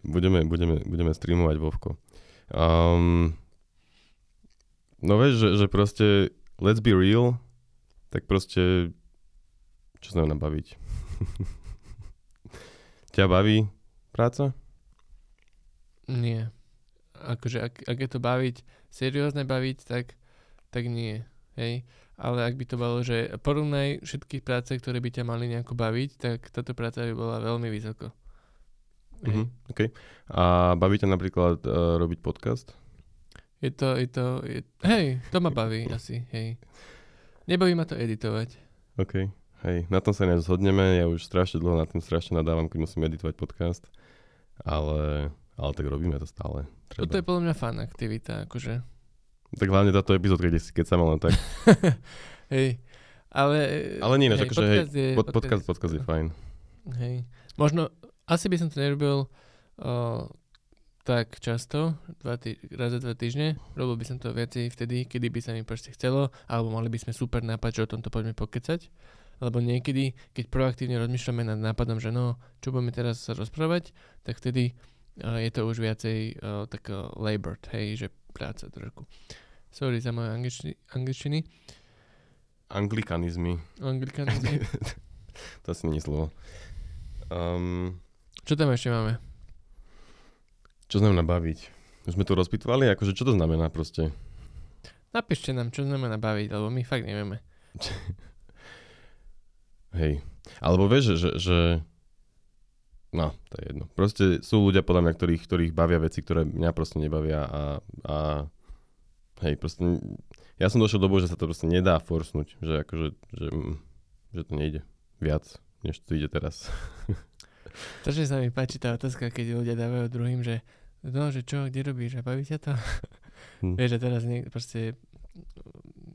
budeme, budeme, budeme streamovať Vovko. Um, no vieš, že, že proste let's be real, tak proste čo znamená baviť? Ťa baví práca? nie. Akože ak, ak je to baviť, seriózne baviť, tak, tak nie. Hej. Ale ak by to bolo, že porovnaj všetky práce, ktoré by ťa mali nejako baviť, tak táto práca by bola veľmi vysoko. Mhm, okay. A baví ťa napríklad uh, robiť podcast? Je to, je to, je, hej, to ma baví asi, hej. Nebaví ma to editovať. OK. Hej, na tom sa ináč zhodneme. Ja už strašne dlho na tým strašne nadávam, keď musím editovať podcast. Ale, ale tak robíme to stále. Treba. Toto je podľa mňa fan aktivita, akože. Tak hlavne táto epizódka, kde si keď sa len tak. hej. Ale, Ale nie, ináč, akože hej, je, Pod, podcast, podcast je fajn. Hej. Možno, asi by som to nerobil o, tak často, dva tý, raz za dva týždne. Robil by som to viacej vtedy, kedy by sa mi proste chcelo, alebo mali by sme super nápad, že o tomto poďme pokecať. Lebo niekedy, keď proaktívne rozmýšľame nad nápadom, že no, čo budeme teraz sa rozprávať, tak vtedy uh, je to už viacej uh, tak uh, labored, hej, že práca trošku. Sorry za moje angličtiny. angličtiny. Anglikanizmy. Anglikanizmy. to asi nie je slovo. Um, Čo tam ešte máme? čo znamená baviť? Už sme to rozpitvali, akože čo to znamená proste? Napíšte nám, čo znamená baviť, lebo my fakt nevieme. Hej. Alebo vieš, že, že. No, to je jedno. Proste sú ľudia podľa mňa, ktorých, ktorých bavia veci, ktoré mňa proste nebavia a, a hej, proste ja som došiel do bohu, že sa to proste nedá forsnúť, že akože, že, mm, že to nejde viac, než to ide teraz. Strašne sa mi páči tá otázka, keď ľudia dávajú druhým, že no, že čo, kde robíš a baví ťa to? Hm. Vieš, že teraz nie, proste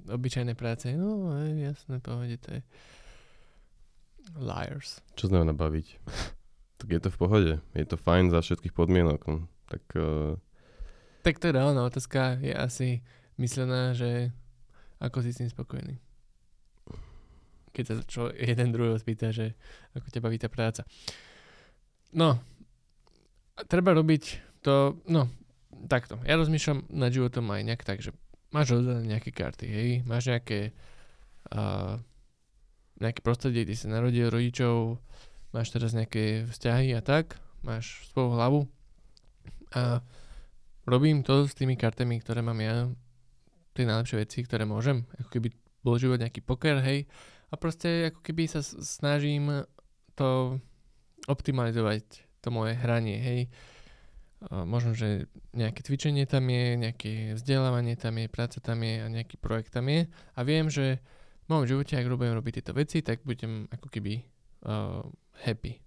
obyčajné práce, no, hej, jasné, pohode, to je liars. Čo znamená baviť? tak je to v pohode, je to fajn za všetkých podmienok. no. Tak uh, Tak to je reálna otázka, je asi myslená, že ako si s tým spokojný. Keď sa čo, jeden druhého spýta, že ako ťa baví tá práca. No, treba robiť to, no, takto. Ja rozmýšľam nad životom aj nejak tak, že máš rozdelené nejaké karty, hej, máš nejaké, uh, nejaké prostredie, kde si narodil rodičov, máš teraz nejaké vzťahy a tak, máš svoju hlavu. A robím to s tými kartami, ktoré mám ja, tie najlepšie veci, ktoré môžem, ako keby bol život nejaký poker, hej, a proste ako keby sa snažím to optimalizovať, to moje hranie, hej. Možno, že nejaké cvičenie tam je, nejaké vzdelávanie tam je, práca tam je a nejaký projekt tam je. A viem, že mojom živote, ak budem robiť tieto veci, tak budem ako keby uh, happy.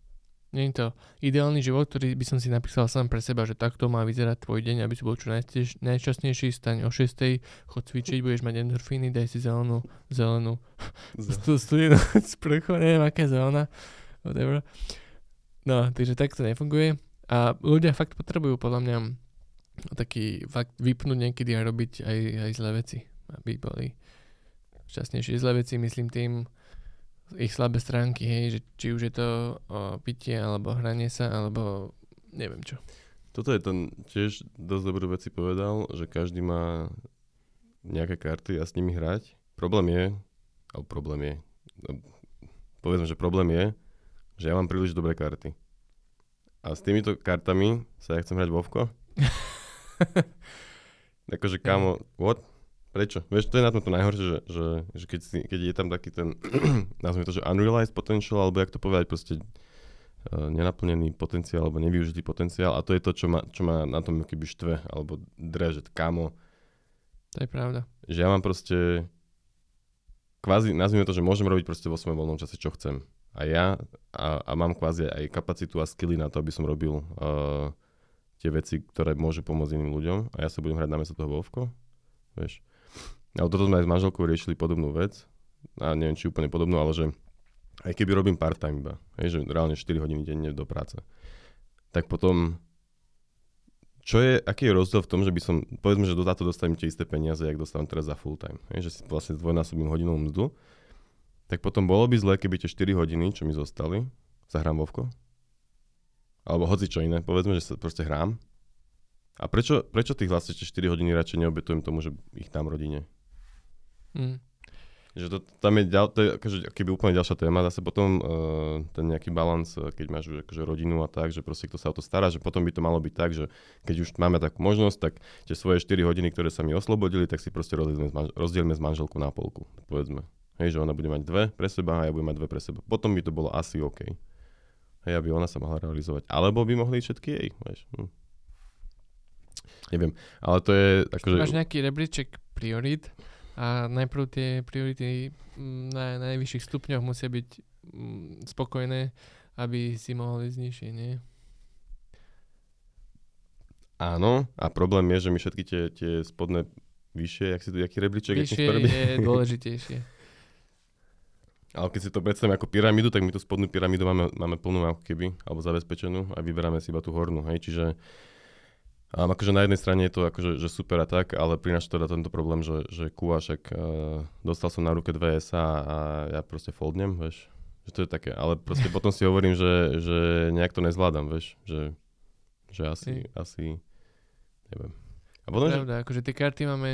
Nie je to ideálny život, ktorý by som si napísal sám pre seba, že takto má vyzerať tvoj deň, aby si bol čo najčastnejší, najčastnejší, staň o 6, chod cvičiť, budeš mať endorfíny, daj si zelenú, zelenú, stu, studenú sprchu, neviem aká zelená, whatever. No, takže tak to nefunguje. A ľudia fakt potrebujú podľa mňa taký fakt vypnúť niekedy a robiť aj, aj zlé veci, aby boli šťastnejšie. Zlé veci myslím tým, ich slabé stránky, hej, že či už je to o pitie, alebo hranie sa, alebo neviem čo. Toto je ten tiež dosť dobrú veci povedal, že každý má nejaké karty a s nimi hrať. Problém je, alebo problém je, no, povedzme, že problém je, že ja mám príliš dobré karty. A s týmito kartami sa ja chcem hrať Vovko. akože kamo, what? Prečo? Vieš, to je na tomto najhoršie, že, že, že keď, si, keď je tam taký ten, nazvime to, že unrealized potential, alebo jak to povedať, proste uh, nenaplnený potenciál, alebo nevyužitý potenciál a to je to, čo ma, čo ma na tom keby štve, alebo dre, že kamo. To je pravda. Že ja mám proste, kvázi, nazvime to, že môžem robiť proste vo svojom voľnom čase, čo chcem. A ja, a, a mám kvázi aj kapacitu a skilly na to, aby som robil uh, tie veci, ktoré môžu pomôcť iným ľuďom a ja sa budem hrať na mesto toho Vovko, vieš. Ale toto sme aj s manželkou riešili podobnú vec. A neviem, či úplne podobnú, ale že aj keby robím part-time iba, hej, že reálne 4 hodiny denne do práce, tak potom čo je, aký je rozdiel v tom, že by som, povedzme, že do táto dostanem tie isté peniaze, jak dostávam teraz za full time, hej, že si vlastne dvojnásobím hodinovú mzdu, tak potom bolo by zle, keby tie 4 hodiny, čo mi zostali, sa hrám Vovko. Alebo hoci čo iné, povedzme, že sa proste hrám. A prečo, prečo tých vlastne 4 hodiny radšej neobetujem tomu, že ich tam rodine? Mm. Že to, tam je, ďal, to je akože, keby úplne ďalšia téma, zase potom uh, ten nejaký balans, uh, keď máš už akože rodinu a tak, že proste kto sa o to stará, že potom by to malo byť tak, že keď už máme takú možnosť, tak tie svoje 4 hodiny, ktoré sa mi oslobodili, tak si proste rozdielme rozdielme s manželkou na polku, povedzme. Hej, že ona bude mať dve pre seba a ja budem mať dve pre seba. Potom by to bolo asi OK. Hej, aby ona sa mohla realizovať. Alebo by mohli všetky jej, vieš. Hm. Neviem, ale to je akože... Máš nejaký rebríček priorit? A najprv tie priority mm, na najvyšších stupňoch musia byť mm, spokojné, aby si mohli ísť nižšie, nie? Áno, a problém je, že my všetky tie, tie spodné vyššie, jak si tu, jaký rebríček? Vyššie je dôležitejšie. Ale keď si to predstavíme ako pyramídu, tak my tú spodnú pyramídu máme, máme plnú ako keby, alebo zabezpečenú a vyberáme si iba tú hornú, hej, čiže Um, akože na jednej strane je to akože, že super a tak, ale prináša teda tento problém, že, že kúva, však uh, dostal som na ruke dve SA a ja proste foldnem, vieš. Že to je také, ale proste potom si hovorím, že, že nejak to nezvládam, vieš, že, že asi, mm. asi, neviem. A potom, Pravda, že... akože tie karty máme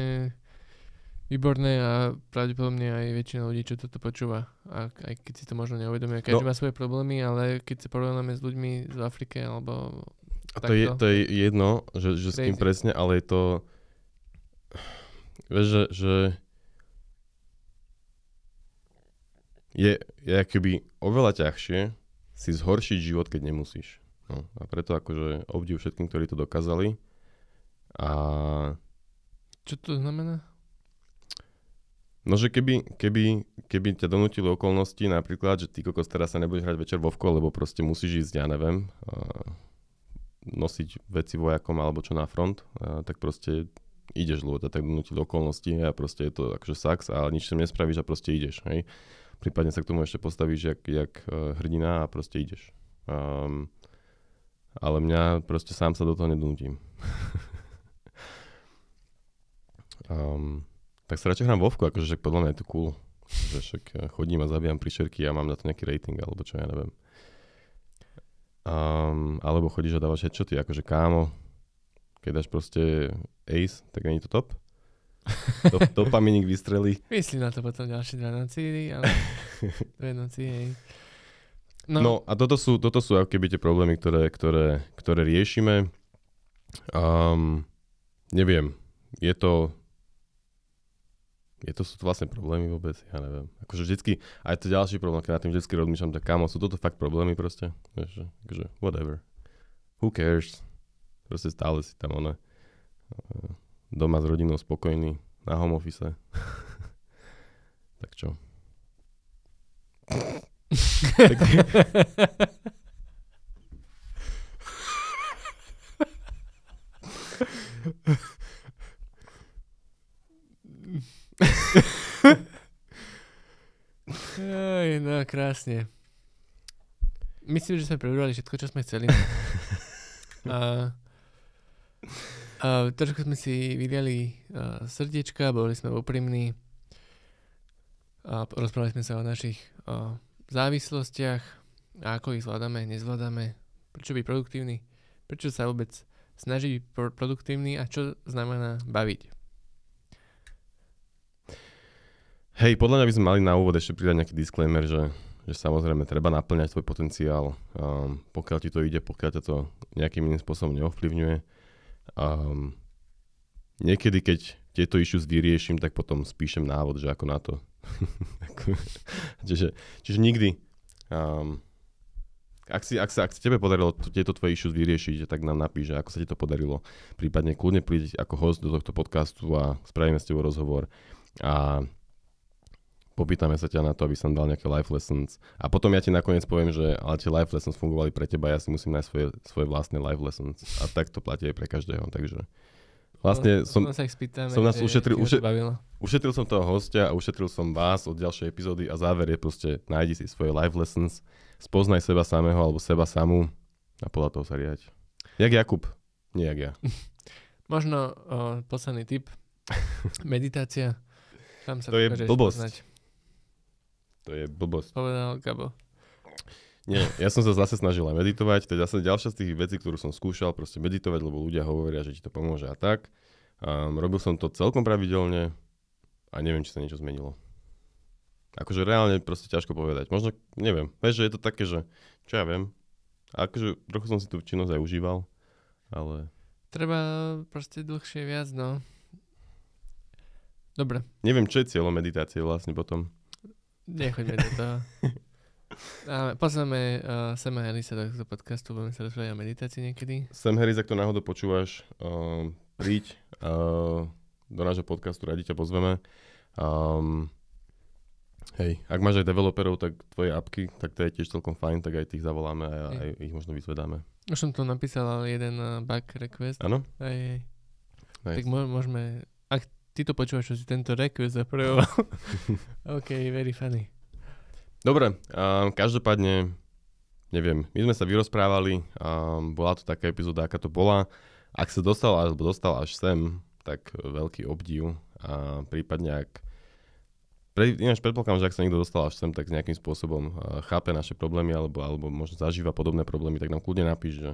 výborné a pravdepodobne aj väčšina ľudí, čo toto počúva. A aj keď si to možno neuvedomuje, každý no. má svoje problémy, ale keď sa porovnáme s ľuďmi z Afrike alebo a to je, to je jedno, že, že s kým presne, ale je to... Vieš, že, že je, je akoby oveľa ťažšie si zhoršiť život, keď nemusíš. No, a preto akože obdiv všetkým, ktorí to dokázali. A... Čo to znamená? No, že keby, keby, keby ťa donútili okolnosti, napríklad, že ty kokos teraz sa nebudeš hrať večer vovko, lebo proste musíš ísť, ja neviem, nosiť veci vojakom alebo čo na front, tak proste ideš, lebo tak donútiť do okolností a proste je to akože sax a nič tam nespravíš a proste ideš, hej. Prípadne sa k tomu ešte postavíš jak, jak uh, hrdina a proste ideš. Um, ale mňa proste sám sa do toho nedonútim. um, tak sa radšej hrám Vovku, akože však podľa mňa je to cool. Že však eh, chodím a zabíjam príšerky a mám na to nejaký rating alebo čo ja neviem. Um, alebo chodíš a dávaš headshoty, akože kámo, keď dáš proste ace, tak není to top? Do, dopaminik vystrelí. Myslí na to potom ďalšie dva noci, ale dve noci, hej. No, No a toto sú, toto sú keby tie problémy, ktoré, ktoré, ktoré riešime. Um, neviem, je to... Je to, sú to vlastne problémy vôbec? Ja neviem. Akože vždycky, aj to ďalší problém, keď na tým vždycky rozmýšľam, tak kámo, sú toto fakt problémy proste? Vieš, že, akože, whatever. Who cares? Proste stále si tam ona eh, doma s rodinou spokojný, na home office. tak čo? tak, Aj, no krásne. Myslím, že sme prebrali všetko, čo sme chceli. A, a trošku sme si vydali a, srdiečka, boli sme úprimní. A rozprávali sme sa o našich a, závislostiach a ako ich zvládame, nezvládame, prečo byť produktívny, prečo sa vôbec snažiť byť pro- produktívny a čo znamená baviť. Hej, podľa mňa by sme mali na úvod ešte pridať nejaký disclaimer, že, že samozrejme treba naplňať svoj potenciál, um, pokiaľ ti to ide, pokiaľ ťa to nejakým iným spôsobom neovplyvňuje. Um, niekedy, keď tieto issues vyrieším, tak potom spíšem návod, že ako na to. čiže, čiže nikdy. Um, ak, si, ak, sa, ak sa tebe podarilo tieto tvoje issues vyriešiť, tak nám napíš, ako sa ti to podarilo. Prípadne kľudne príď ako host do tohto podcastu a spravíme s tebou rozhovor. A popýtame sa ťa na to, aby som dal nejaké life lessons. A potom ja ti nakoniec poviem, že ale tie life lessons fungovali pre teba, ja si musím nájsť svoje, svoje vlastné life lessons. A tak to platí aj pre každého, takže... Vlastne som, No, sa ich spýtame, som nás ušetril- či ho to ušet- bavilo. ušetril som toho hostia a ušetril som vás od ďalšej epizódy a záver je proste nájdi si svoje life lessons, spoznaj seba samého alebo seba samú a podľa toho sa riať. Jak Jakub, nie jak ja. Možno o, posledný tip. Meditácia. Tam sa To je blbosť. poznať. To je blbosť. Povedal Gabo. Nie, ja som sa zase snažil aj meditovať, to je zase ďalšia z tých vecí, ktorú som skúšal, proste meditovať, lebo ľudia hovoria, že ti to pomôže a tak. Um, robil som to celkom pravidelne a neviem, či sa niečo zmenilo. Akože reálne proste ťažko povedať. Možno, neviem, vieš, že je to také, že čo ja viem. A akože trochu som si tú činnosť aj užíval, ale Treba proste dlhšie viac, no. Dobre, neviem, čo je cieľom meditácie vlastne potom. Nechoďme do toho. A pozrieme uh, Sama Harrisa do podcastu, budeme sa rozprávať o meditácii niekedy. Sam Harris, ak to náhodou počúvaš, um, príď uh, do nášho podcastu, radi ťa pozveme. Um, hej, ak máš aj developerov, tak tvoje apky, tak to je tiež celkom fajn, tak aj tých zavoláme a aj ich možno vyzvedáme. Už som tu napísal ale jeden uh, bug request. Áno? Aj, aj. Nice. Tak mô- môžeme, ty to počúvaš, čo si tento request zapravoval. OK, very funny. Dobre, um, každopádne, neviem, my sme sa vyrozprávali, um, bola to taká epizóda, aká to bola. Ak sa dostal alebo dostal až sem, tak veľký obdiv a prípadne ak pre, ináč predpokladám, že ak sa niekto dostal až sem, tak nejakým spôsobom uh, chápe naše problémy alebo, alebo možno zažíva podobné problémy, tak nám kľudne napíš, že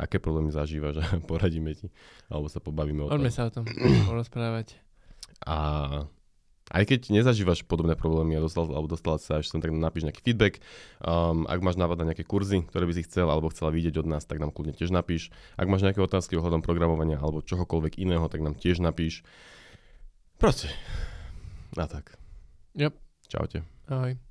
aké problémy zažívaš a poradíme ti, alebo sa pobavíme o tom. Poďme sa o tom porozprávať. A aj keď nezažívaš podobné problémy a dostal, alebo dostala sa až sem, tak nám napíš nejaký feedback. Um, ak máš návod na nejaké kurzy, ktoré by si chcel alebo chcela vidieť od nás, tak nám kľudne tiež napíš. Ak máš nejaké otázky ohľadom programovania alebo čohokoľvek iného, tak nám tiež napíš. Proste. A tak. Yep. Čaute. Ahoj.